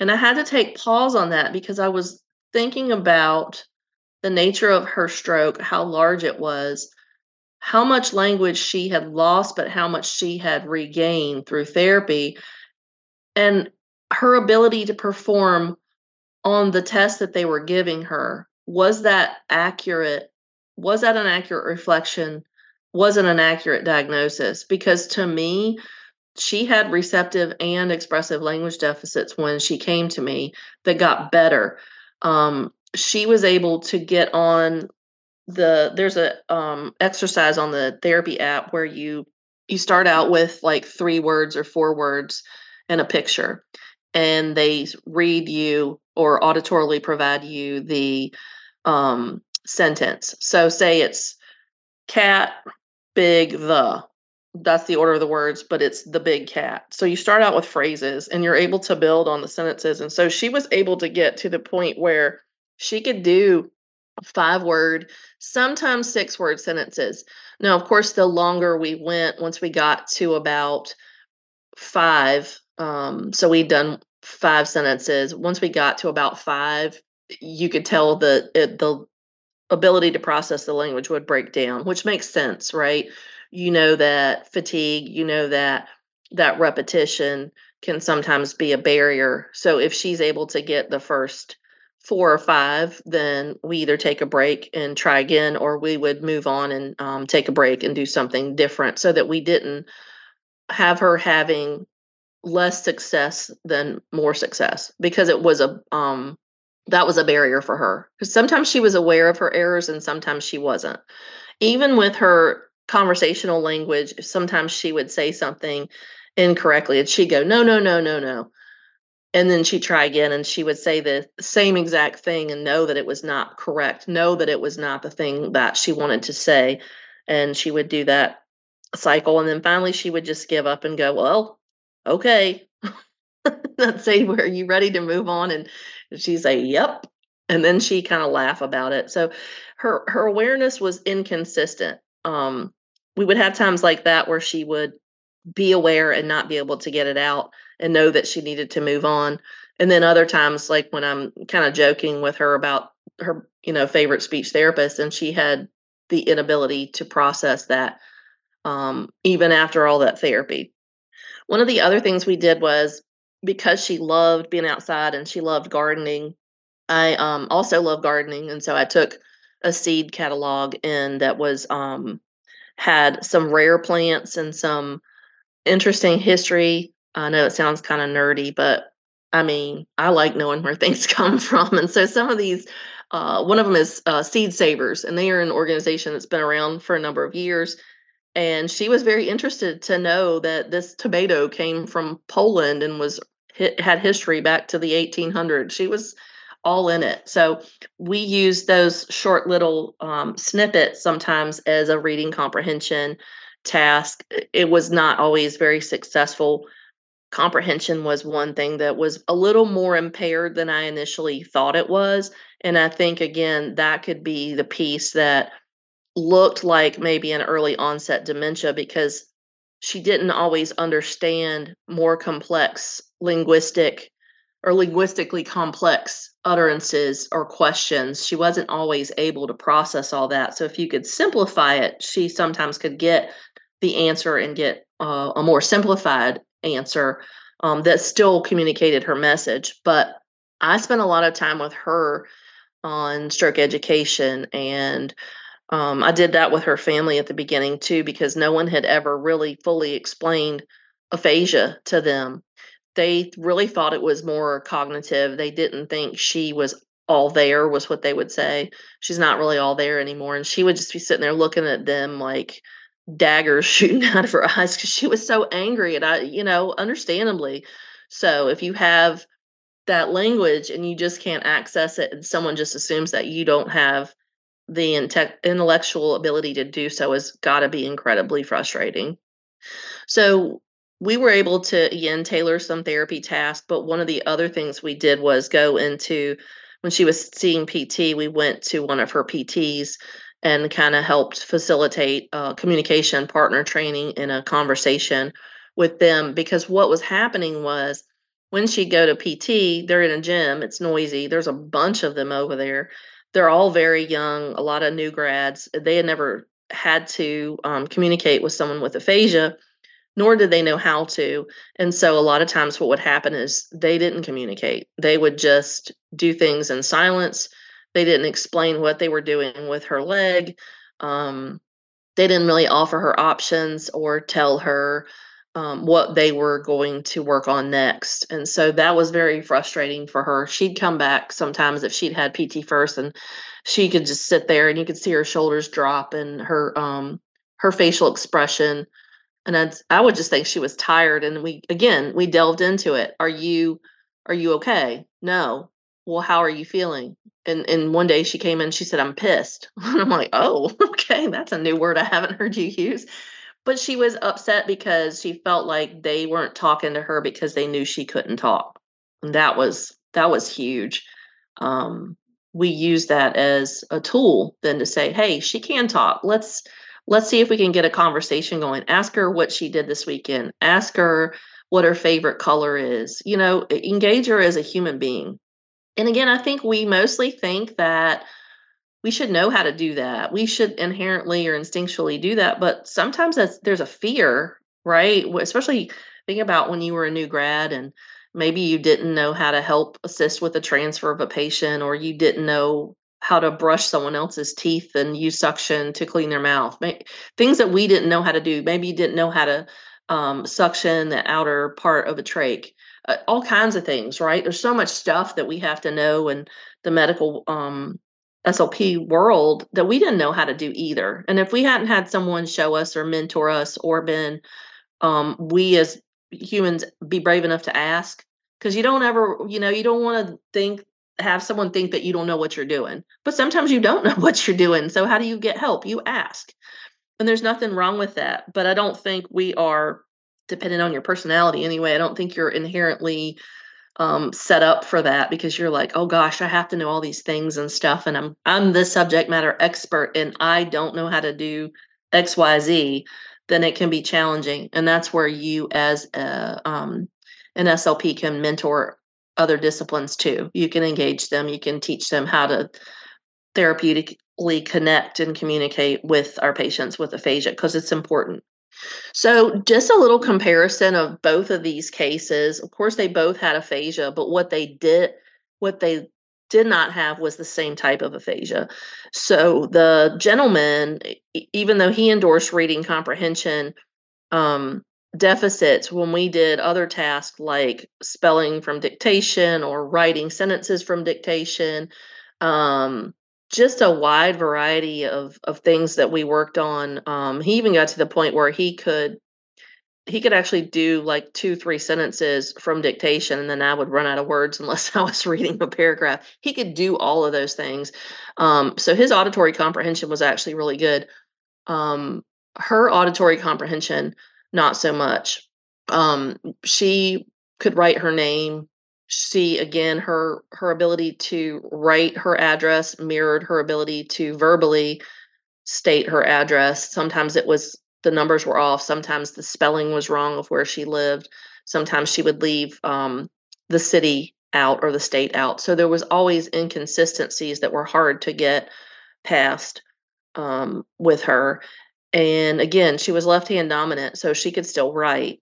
And I had to take pause on that because I was thinking about the nature of her stroke, how large it was, how much language she had lost, but how much she had regained through therapy, and her ability to perform on the test that they were giving her. Was that accurate? Was that an accurate reflection? Wasn't an accurate diagnosis? Because to me, she had receptive and expressive language deficits when she came to me that got better. Um, she was able to get on the there's a um exercise on the therapy app where you you start out with like three words or four words and a picture and they read you or auditorily provide you the um sentence. So say it's cat big the that's the order of the words but it's the big cat. So you start out with phrases and you're able to build on the sentences and so she was able to get to the point where she could do five word, sometimes six word sentences. Now, of course, the longer we went, once we got to about five, um, so we'd done five sentences. Once we got to about five, you could tell that it, the ability to process the language would break down, which makes sense, right? You know that fatigue, you know that that repetition can sometimes be a barrier. So if she's able to get the first four or five, then we either take a break and try again, or we would move on and um, take a break and do something different so that we didn't have her having less success than more success because it was a um that was a barrier for her because sometimes she was aware of her errors and sometimes she wasn't. Even with her conversational language sometimes she would say something incorrectly and she'd go no no no no no and then she'd try again and she would say the same exact thing and know that it was not correct know that it was not the thing that she wanted to say and she would do that cycle and then finally she would just give up and go well okay. Let's say were you ready to move on? And she'd say yep. And then she kind of laugh about it. So her her awareness was inconsistent. Um we would have times like that where she would be aware and not be able to get it out and know that she needed to move on. And then other times, like when I'm kind of joking with her about her, you know, favorite speech therapist, and she had the inability to process that um, even after all that therapy. One of the other things we did was because she loved being outside and she loved gardening, I um, also love gardening. And so I took a seed catalog in that was um, had some rare plants and some interesting history. I know it sounds kind of nerdy, but I mean, I like knowing where things come from. And so some of these, uh, one of them is uh, Seed Savers, and they are an organization that's been around for a number of years. And she was very interested to know that this tomato came from Poland and was had history back to the 1800s. She was all in it. So we use those short little um, snippets sometimes as a reading comprehension task. It was not always very successful. Comprehension was one thing that was a little more impaired than I initially thought it was. And I think, again, that could be the piece that looked like maybe an early onset dementia because she didn't always understand more complex linguistic or linguistically complex utterances or questions. She wasn't always able to process all that. So if you could simplify it, she sometimes could get the answer and get uh, a more simplified answer um, that still communicated her message. But I spent a lot of time with her on stroke education and um, I did that with her family at the beginning too, because no one had ever really fully explained aphasia to them. They really thought it was more cognitive. They didn't think she was all there, was what they would say. She's not really all there anymore. And she would just be sitting there looking at them like, daggers shooting out of her eyes because she was so angry and I, you know, understandably. So if you have that language and you just can't access it and someone just assumes that you don't have the inte- intellectual ability to do so has got to be incredibly frustrating. So we were able to again tailor some therapy tasks, but one of the other things we did was go into when she was seeing PT, we went to one of her PTs and kind of helped facilitate uh, communication partner training in a conversation with them because what was happening was when she'd go to PT, they're in a gym, it's noisy, there's a bunch of them over there. They're all very young, a lot of new grads. They had never had to um, communicate with someone with aphasia, nor did they know how to. And so a lot of times what would happen is they didn't communicate. They would just do things in silence they didn't explain what they were doing with her leg. Um, they didn't really offer her options or tell her um, what they were going to work on next. And so that was very frustrating for her. She'd come back sometimes if she'd had PT first and she could just sit there and you could see her shoulders drop and her um her facial expression and I'd, I would just think she was tired and we again we delved into it are you are you okay no well how are you feeling? And and one day she came in she said i'm pissed. And i'm like oh okay that's a new word i haven't heard you use. But she was upset because she felt like they weren't talking to her because they knew she couldn't talk. And that was that was huge. Um, we use that as a tool then to say hey she can talk. Let's let's see if we can get a conversation going. Ask her what she did this weekend. Ask her what her favorite color is. You know engage her as a human being and again, I think we mostly think that we should know how to do that. We should inherently or instinctually do that. But sometimes there's a fear, right? Especially think about when you were a new grad and maybe you didn't know how to help assist with the transfer of a patient or you didn't know how to brush someone else's teeth and use suction to clean their mouth. Things that we didn't know how to do. Maybe you didn't know how to um, suction the outer part of a trach uh, all kinds of things, right? There's so much stuff that we have to know in the medical um, SLP world that we didn't know how to do either. And if we hadn't had someone show us or mentor us or been um, we as humans be brave enough to ask, because you don't ever, you know, you don't want to think have someone think that you don't know what you're doing. But sometimes you don't know what you're doing. So how do you get help? You ask. And there's nothing wrong with that. But I don't think we are dependent on your personality anyway. I don't think you're inherently um, set up for that because you're like, oh gosh, I have to know all these things and stuff, and I'm I'm the subject matter expert, and I don't know how to do X Y Z. Then it can be challenging, and that's where you, as a um, an SLP, can mentor other disciplines too. You can engage them. You can teach them how to therapeutically connect and communicate with our patients with aphasia because it's important. So, just a little comparison of both of these cases. Of course, they both had aphasia, but what they did, what they did not have was the same type of aphasia. So, the gentleman, even though he endorsed reading comprehension um, deficits, when we did other tasks like spelling from dictation or writing sentences from dictation, um, just a wide variety of of things that we worked on. Um, he even got to the point where he could he could actually do like two three sentences from dictation and then i would run out of words unless i was reading a paragraph he could do all of those things um, so his auditory comprehension was actually really good um, her auditory comprehension not so much um, she could write her name see again her her ability to write her address mirrored her ability to verbally state her address. Sometimes it was the numbers were off. Sometimes the spelling was wrong of where she lived. Sometimes she would leave um, the city out or the state out. So there was always inconsistencies that were hard to get past um, with her. And again she was left hand dominant so she could still write.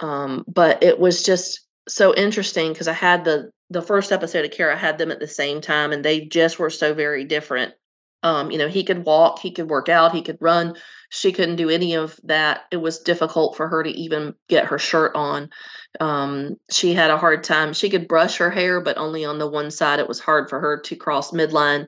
Um, but it was just so interesting because I had the the first episode of Care, I had them at the same time, and they just were so very different. Um, you know, he could walk, he could work out, he could run. She couldn't do any of that. It was difficult for her to even get her shirt on. Um, she had a hard time. She could brush her hair, but only on the one side. It was hard for her to cross midline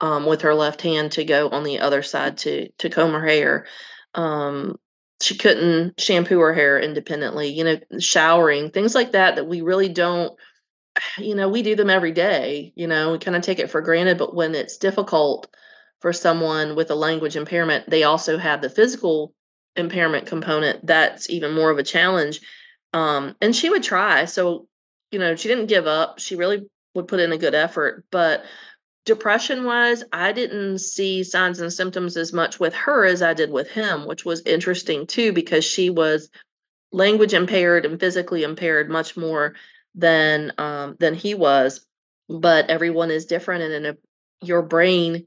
um, with her left hand to go on the other side to to comb her hair. Um, she couldn't shampoo her hair independently you know showering things like that that we really don't you know we do them every day you know we kind of take it for granted but when it's difficult for someone with a language impairment they also have the physical impairment component that's even more of a challenge um, and she would try so you know she didn't give up she really would put in a good effort but depression wise, I didn't see signs and symptoms as much with her as I did with him, which was interesting too, because she was language impaired and physically impaired much more than um, than he was. But everyone is different, and in a, your brain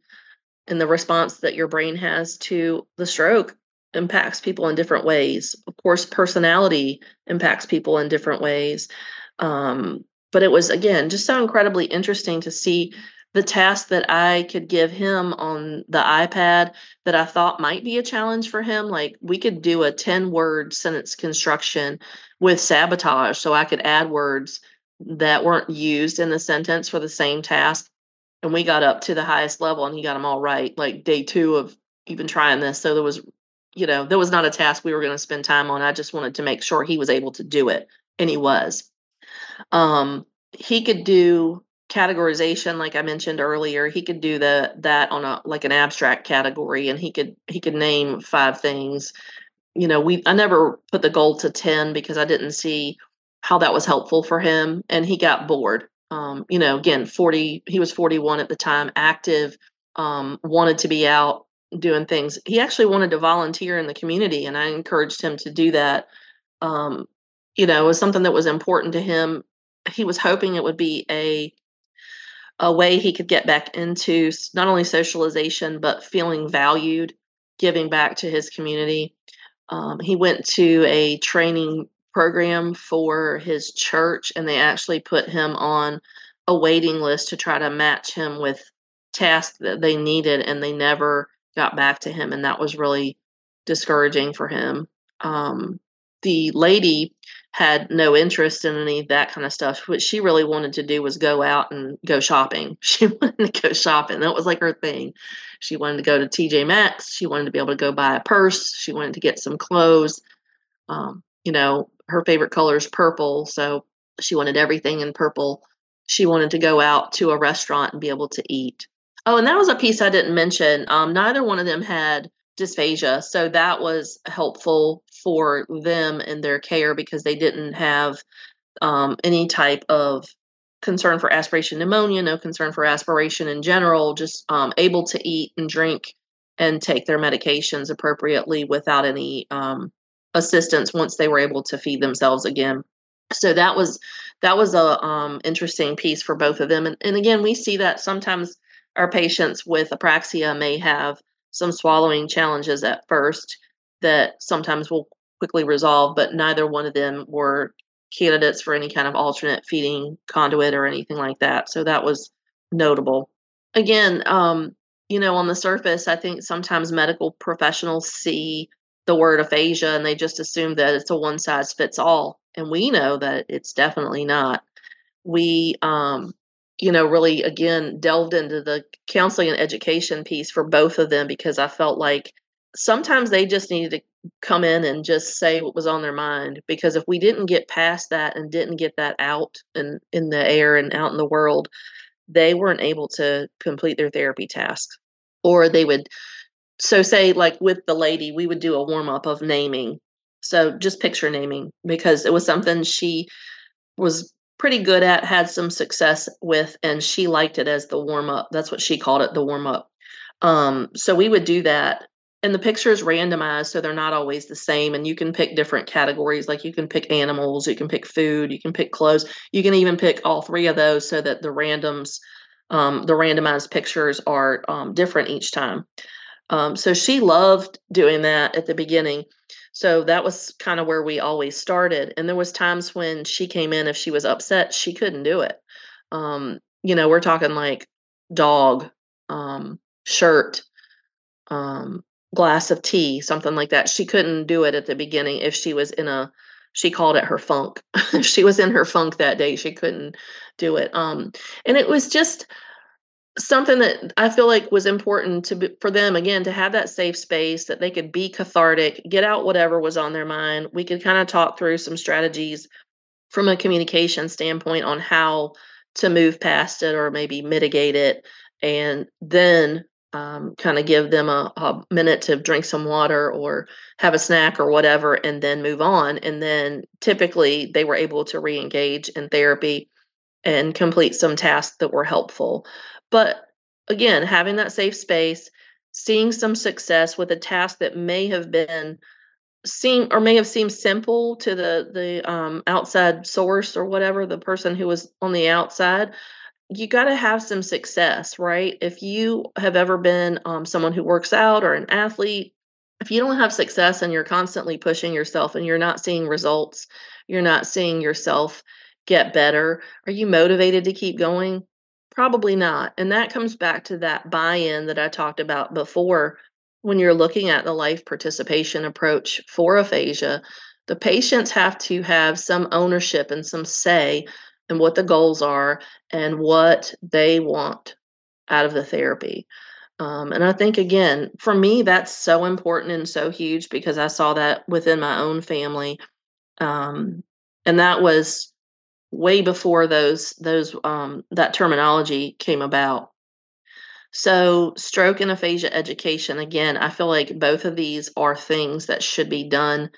and the response that your brain has to the stroke impacts people in different ways. Of course, personality impacts people in different ways. Um, but it was again just so incredibly interesting to see the task that I could give him on the iPad that I thought might be a challenge for him. Like we could do a 10 word sentence construction with sabotage. So I could add words that weren't used in the sentence for the same task. And we got up to the highest level and he got them all right, like day two of even trying this. So there was, you know, there was not a task we were going to spend time on. I just wanted to make sure he was able to do it. And he was. Um, he could do categorization like i mentioned earlier he could do the that on a like an abstract category and he could he could name five things. You know we i never put the goal to 10 because i didn't see how that was helpful for him and he got bored. Um, you know again 40 he was 41 at the time active um, wanted to be out doing things. He actually wanted to volunteer in the community and i encouraged him to do that. Um, you know it was something that was important to him. He was hoping it would be a a way he could get back into not only socialization but feeling valued, giving back to his community. Um, he went to a training program for his church, and they actually put him on a waiting list to try to match him with tasks that they needed, and they never got back to him, and that was really discouraging for him. Um, the lady had no interest in any of that kind of stuff. What she really wanted to do was go out and go shopping. She wanted to go shopping. That was like her thing. She wanted to go to TJ Maxx. She wanted to be able to go buy a purse. She wanted to get some clothes. Um, you know, her favorite color is purple. So She wanted everything in purple. She wanted to go out to a restaurant and be able to eat. Oh, and that was a piece I didn't mention. Um, neither one of them had dysphagia, so that was helpful for them in their care because they didn't have um, any type of concern for aspiration pneumonia, no concern for aspiration in general, just um, able to eat and drink and take their medications appropriately without any um, assistance once they were able to feed themselves again. So that was that was a um, interesting piece for both of them. And, and again, we see that sometimes our patients with apraxia may have some swallowing challenges at first that sometimes will quickly resolve, but neither one of them were candidates for any kind of alternate feeding conduit or anything like that. So that was notable. Again, um, you know, on the surface, I think sometimes medical professionals see the word aphasia and they just assume that it's a one size fits all. And we know that it's definitely not. We, um, you know, really again delved into the counseling and education piece for both of them because I felt like sometimes they just needed to come in and just say what was on their mind because if we didn't get past that and didn't get that out and in the air and out in the world they weren't able to complete their therapy tasks or they would so say like with the lady we would do a warm up of naming. So just picture naming because it was something she was pretty good at had some success with and she liked it as the warm up. That's what she called it the warm up. Um, so we would do that and the picture is randomized so they're not always the same and you can pick different categories. Like you can pick animals you can pick food you can pick clothes. You can even pick all three of those so that the randoms um, the randomized pictures are um, different each time. Um, so she loved doing that at the beginning so that was kind of where we always started and there was times when she came in if she was upset she couldn't do it um, you know we're talking like dog um, shirt um, glass of tea, something like that. She couldn't do it at the beginning if she was in a she called it her funk. if she was in her funk that day, she couldn't do it. Um and it was just something that I feel like was important to be, for them again to have that safe space that they could be cathartic, get out whatever was on their mind. We could kind of talk through some strategies from a communication standpoint on how to move past it or maybe mitigate it and then um, kind of give them a, a, minute to drink some water or have a snack or whatever and then move on and then typically they were able to re-engage in therapy and complete some tasks that were helpful but again having that safe space seeing some success with a task that may have been seem or may have seemed simple to the the um, outside source or whatever the person who was on the outside you got to have some success, right? If you have ever been um, someone who works out or an athlete, if you don't have success and you're constantly pushing yourself and you're not seeing results, you're not seeing yourself get better, are you motivated to keep going? Probably not. And that comes back to that buy in that I talked about before. When you're looking at the life participation approach for aphasia, the patients have to have some ownership and some say and what the goals are and what they want out of the therapy. Um, and I think, again, for me, that's so important and so huge because I saw that within my own family. Um, and that was way before those those um, that terminology came about. So, stroke and aphasia education, again, I feel like both of these are things that should be done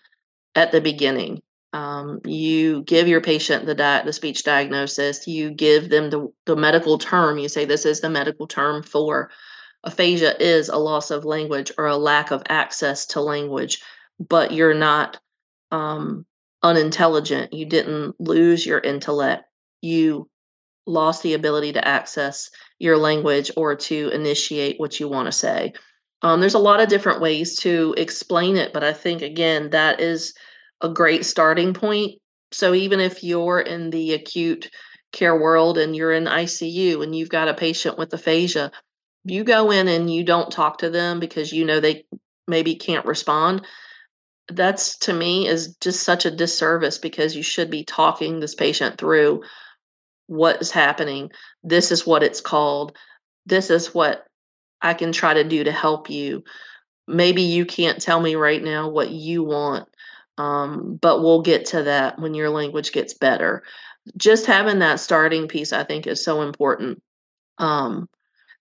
at the beginning. Um, you give your patient the di- the speech diagnosis. You give them the, the medical term. You say this is the medical term for aphasia is a loss of language or a lack of access to language, but you're not um, unintelligent. You didn't lose your intellect. You lost the ability to access your language or to initiate what you want to say. Um, there's a lot of different ways to explain it, but I think again that is a great starting point. So even if you're in the acute care world and you're in ICU and you've got a patient with aphasia, you go in and you don't talk to them because you know they maybe can't respond. That's to me is just such a disservice because you should be talking this patient through what is happening. This is what it's called. This is what I can try to do to help you. Maybe you can't tell me right now what you want um, but we'll get to that when your language gets better. just having that starting piece, I think, is so important. Um,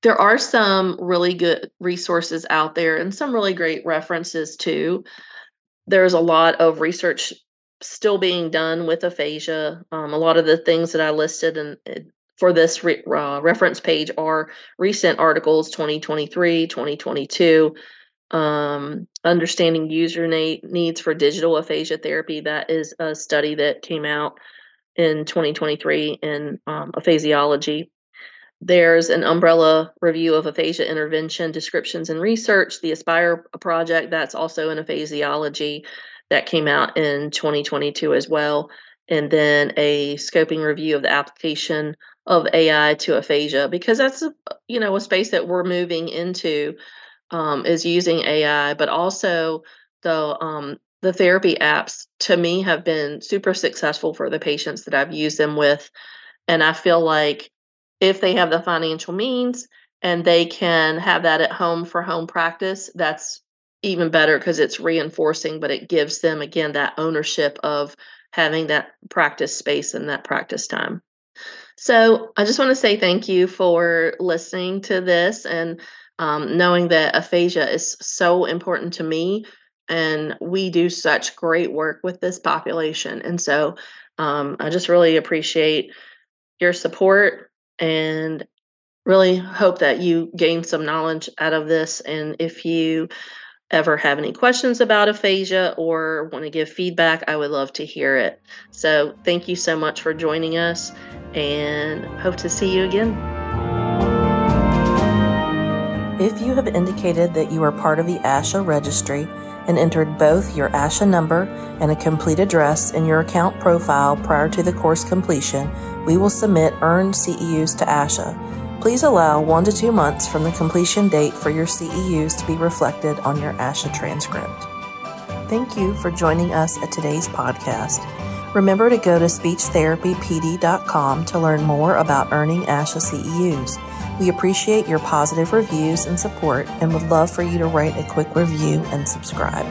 there are some really good resources out there and some really great references too. There's a lot of research still being done with aphasia. Um, a lot of the things that I listed and for this re- uh, reference page are recent articles 2023, 2022. Um, understanding user needs for digital aphasia therapy. That is a study that came out in 2023 in um, aphasiology. There's an umbrella review of aphasia intervention descriptions and research, the Aspire project, that's also in aphasiology that came out in 2022 as well. And then a scoping review of the application of AI to aphasia because that's a, you know a space that we're moving into um, is using AI, but also the um, the therapy apps to me have been super successful for the patients that I've used them with, and I feel like if they have the financial means and they can have that at home for home practice, that's even better because it's reinforcing, but it gives them again that ownership of having that practice space and that practice time. So I just want to say thank you for listening to this and um, knowing that aphasia is so important to me. And we do such great work with this population. And so um, I just really appreciate your support and really hope that you gain some knowledge out of this. And if you ever have any questions about aphasia or want to give feedback, I would love to hear it. So, thank you so much for joining us and hope to see you again. If you have indicated that you are part of the ASHA registry and entered both your ASHA number and a complete address in your account profile prior to the course completion, we will submit earned CEUs to ASHA. Please allow one to two months from the completion date for your CEUs to be reflected on your ASHA transcript. Thank you for joining us at today's podcast. Remember to go to speechtherapypd.com to learn more about earning ASHA CEUs. We appreciate your positive reviews and support and would love for you to write a quick review and subscribe.